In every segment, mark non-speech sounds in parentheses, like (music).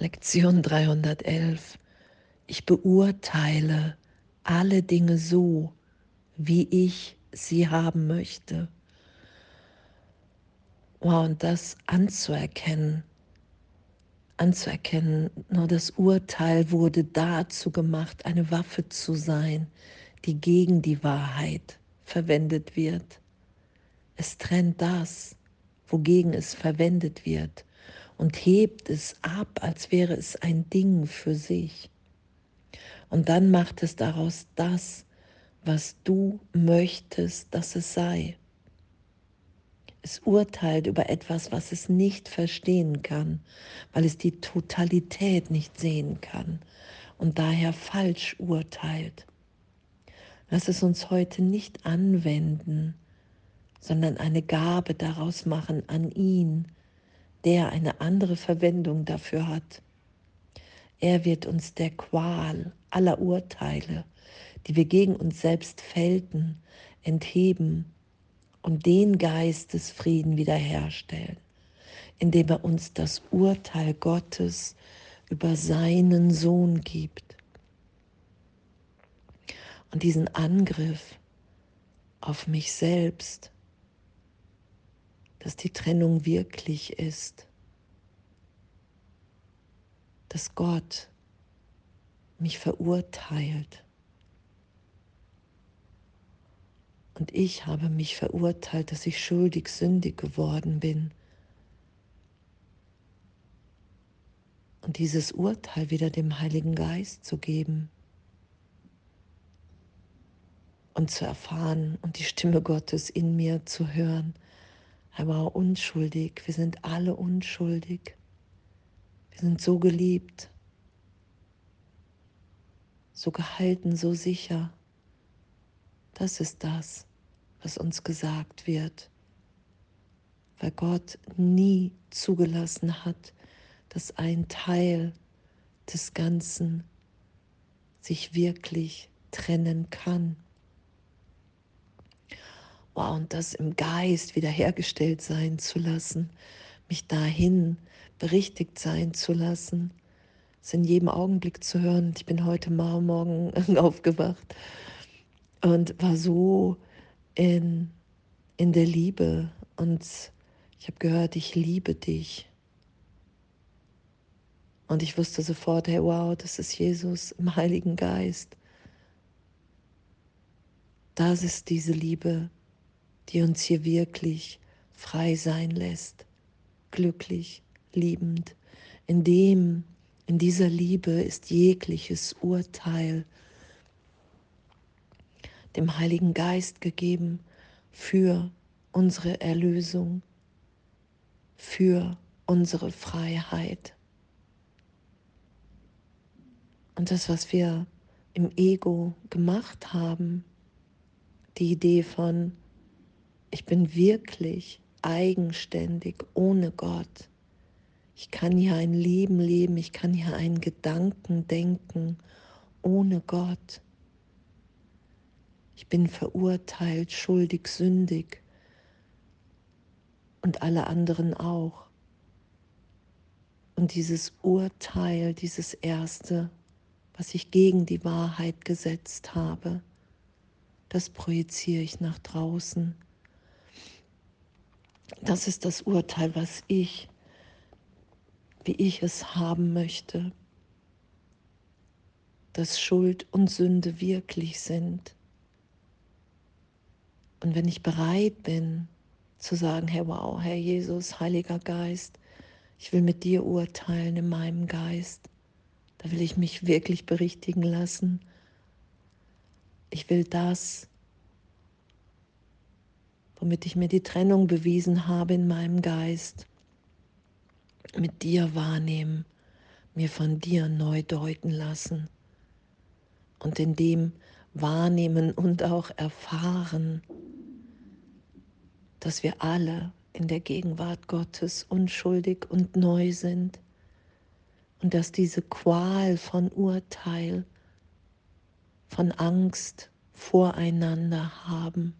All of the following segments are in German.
Lektion 311. Ich beurteile alle Dinge so, wie ich sie haben möchte. Wow, und das anzuerkennen, anzuerkennen, nur das Urteil wurde dazu gemacht, eine Waffe zu sein, die gegen die Wahrheit verwendet wird. Es trennt das, wogegen es verwendet wird und hebt es ab, als wäre es ein Ding für sich. Und dann macht es daraus das, was du möchtest, dass es sei. Es urteilt über etwas, was es nicht verstehen kann, weil es die Totalität nicht sehen kann und daher falsch urteilt. Lass es uns heute nicht anwenden, sondern eine Gabe daraus machen an ihn, der eine andere Verwendung dafür hat. Er wird uns der Qual aller Urteile, die wir gegen uns selbst fällten, entheben und den Geist des Frieden wiederherstellen, indem er uns das Urteil Gottes über seinen Sohn gibt. Und diesen Angriff auf mich selbst dass die Trennung wirklich ist, dass Gott mich verurteilt. Und ich habe mich verurteilt, dass ich schuldig, sündig geworden bin. Und dieses Urteil wieder dem Heiligen Geist zu geben und zu erfahren und die Stimme Gottes in mir zu hören er war unschuldig. Wir sind alle unschuldig. Wir sind so geliebt, so gehalten, so sicher. Das ist das, was uns gesagt wird, weil Gott nie zugelassen hat, dass ein Teil des Ganzen sich wirklich trennen kann wow, und das im Geist wiederhergestellt sein zu lassen, mich dahin berichtigt sein zu lassen, es in jedem Augenblick zu hören. Ich bin heute Morgen (laughs) aufgewacht und war so in, in der Liebe und ich habe gehört, ich liebe dich. Und ich wusste sofort, hey, wow, das ist Jesus im Heiligen Geist. Das ist diese Liebe, die uns hier wirklich frei sein lässt, glücklich, liebend. In dem, in dieser Liebe ist jegliches Urteil dem Heiligen Geist gegeben für unsere Erlösung, für unsere Freiheit. Und das, was wir im Ego gemacht haben, die Idee von, ich bin wirklich eigenständig ohne Gott. Ich kann hier ein Leben leben, ich kann hier einen Gedanken denken ohne Gott. Ich bin verurteilt, schuldig, sündig und alle anderen auch. Und dieses Urteil, dieses Erste, was ich gegen die Wahrheit gesetzt habe, das projiziere ich nach draußen. Das ist das Urteil, was ich, wie ich es haben möchte, dass Schuld und Sünde wirklich sind. Und wenn ich bereit bin zu sagen, Herr wow, Herr Jesus, Heiliger Geist, ich will mit dir urteilen in meinem Geist, da will ich mich wirklich berichtigen lassen. Ich will das, womit ich mir die Trennung bewiesen habe in meinem Geist, mit dir wahrnehmen, mir von dir neu deuten lassen. Und in dem wahrnehmen und auch erfahren, dass wir alle in der Gegenwart Gottes unschuldig und neu sind. Und dass diese Qual von Urteil, von Angst voreinander haben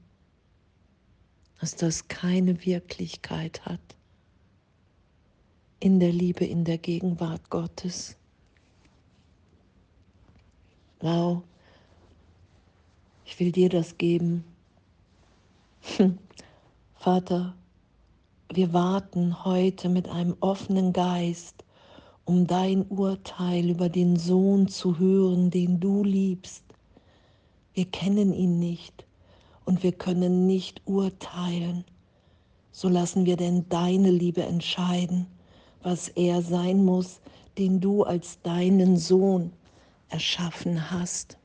dass das keine Wirklichkeit hat. in der Liebe, in der Gegenwart Gottes. Wow, ich will dir das geben. (laughs) Vater, wir warten heute mit einem offenen Geist, um dein Urteil über den Sohn zu hören, den du liebst. Wir kennen ihn nicht und wir können nicht urteilen. So lassen wir denn deine Liebe entscheiden was er sein muss, den du als deinen Sohn erschaffen hast.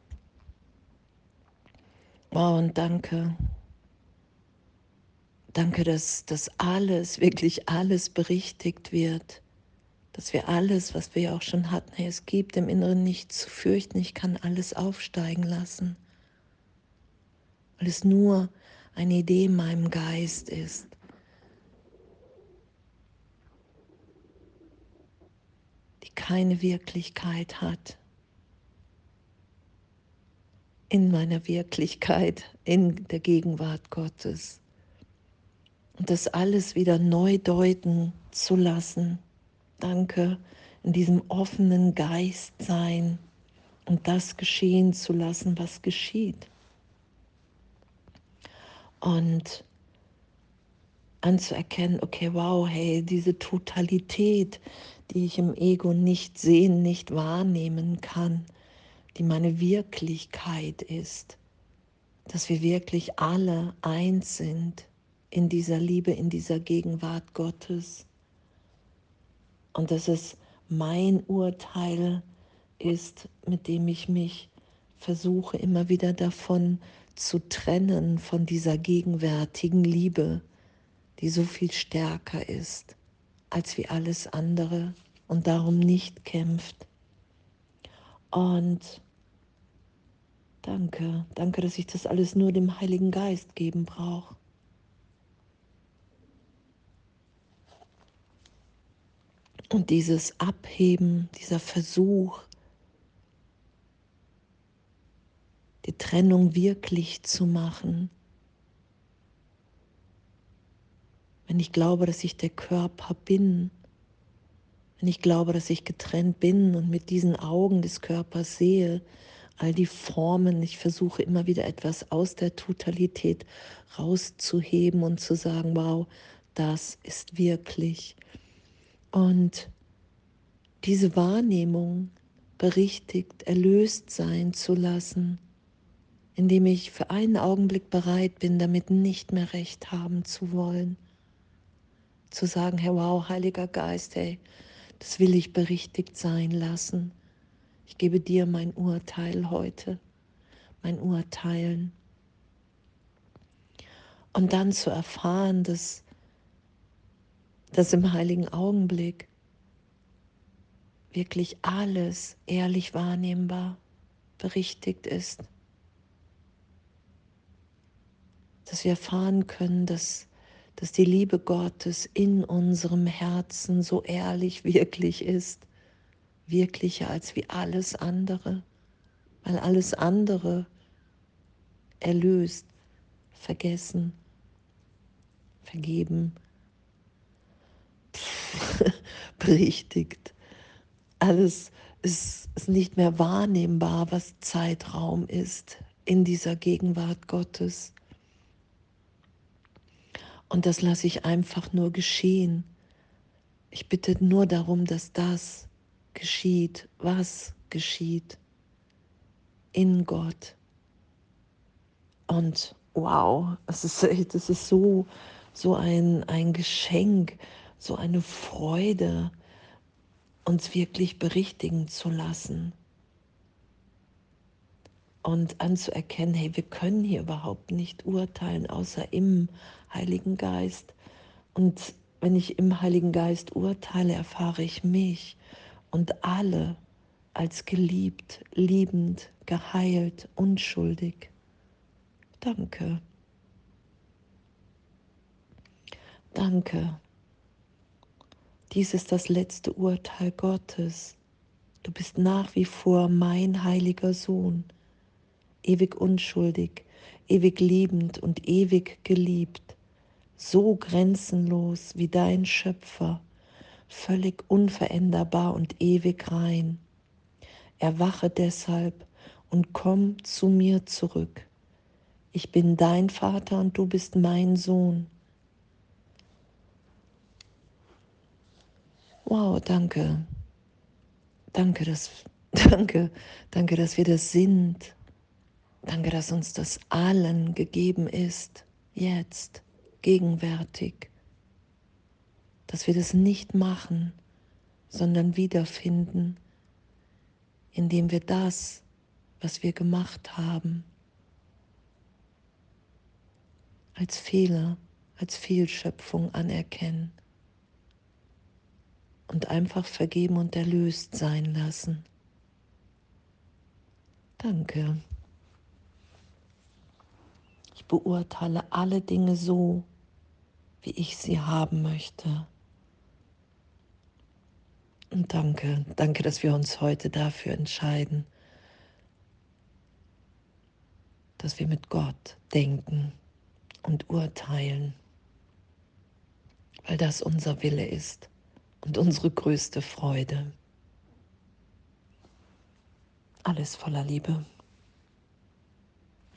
Wow, und danke. Danke, dass das alles, wirklich alles berichtigt wird. Dass wir alles, was wir ja auch schon hatten, hey, es gibt im Inneren nichts zu fürchten, ich kann alles aufsteigen lassen. Weil es nur eine Idee in meinem Geist ist. keine Wirklichkeit hat. In meiner Wirklichkeit, in der Gegenwart Gottes. Und das alles wieder neu deuten zu lassen. Danke, in diesem offenen Geist sein und das geschehen zu lassen, was geschieht. Und anzuerkennen, okay, wow, hey, diese Totalität, die ich im Ego nicht sehen, nicht wahrnehmen kann, die meine Wirklichkeit ist, dass wir wirklich alle eins sind in dieser Liebe, in dieser Gegenwart Gottes. Und dass es mein Urteil ist, mit dem ich mich versuche immer wieder davon zu trennen, von dieser gegenwärtigen Liebe, die so viel stärker ist als wie alles andere und darum nicht kämpft. Und danke, danke, dass ich das alles nur dem Heiligen Geist geben brauche. Und dieses Abheben, dieser Versuch, die Trennung wirklich zu machen, wenn ich glaube, dass ich der Körper bin, wenn ich glaube, dass ich getrennt bin und mit diesen Augen des Körpers sehe, all die Formen, ich versuche immer wieder etwas aus der Totalität rauszuheben und zu sagen, wow, das ist wirklich. Und diese Wahrnehmung berichtigt, erlöst sein zu lassen, indem ich für einen Augenblick bereit bin, damit nicht mehr recht haben zu wollen zu sagen, hey, wow, Heiliger Geist, hey, das will ich berichtigt sein lassen. Ich gebe dir mein Urteil heute, mein Urteilen. Und dann zu erfahren, dass, dass im heiligen Augenblick wirklich alles ehrlich wahrnehmbar berichtigt ist. Dass wir erfahren können, dass dass die Liebe Gottes in unserem Herzen so ehrlich wirklich ist, wirklicher als wie alles andere, weil alles andere erlöst, vergessen, vergeben, (laughs) berichtigt. Alles ist, ist nicht mehr wahrnehmbar, was Zeitraum ist in dieser Gegenwart Gottes. Und das lasse ich einfach nur geschehen. Ich bitte nur darum, dass das geschieht, was geschieht in Gott. Und wow, das ist, das ist so, so ein, ein Geschenk, so eine Freude, uns wirklich berichtigen zu lassen und anzuerkennen, hey, wir können hier überhaupt nicht urteilen, außer im Heiligen Geist. Und wenn ich im Heiligen Geist urteile, erfahre ich mich und alle als geliebt, liebend, geheilt, unschuldig. Danke. Danke. Dies ist das letzte Urteil Gottes. Du bist nach wie vor mein heiliger Sohn ewig unschuldig, ewig liebend und ewig geliebt, so grenzenlos wie dein Schöpfer, völlig unveränderbar und ewig rein. Erwache deshalb und komm zu mir zurück. Ich bin dein Vater und du bist mein Sohn. Wow, danke. Danke, dass, (laughs) danke, danke, dass wir das sind. Danke, dass uns das allen gegeben ist, jetzt, gegenwärtig. Dass wir das nicht machen, sondern wiederfinden, indem wir das, was wir gemacht haben, als Fehler, als Fehlschöpfung anerkennen und einfach vergeben und erlöst sein lassen. Danke. Beurteile alle Dinge so, wie ich sie haben möchte. Und danke, danke, dass wir uns heute dafür entscheiden, dass wir mit Gott denken und urteilen, weil das unser Wille ist und unsere größte Freude. Alles voller Liebe.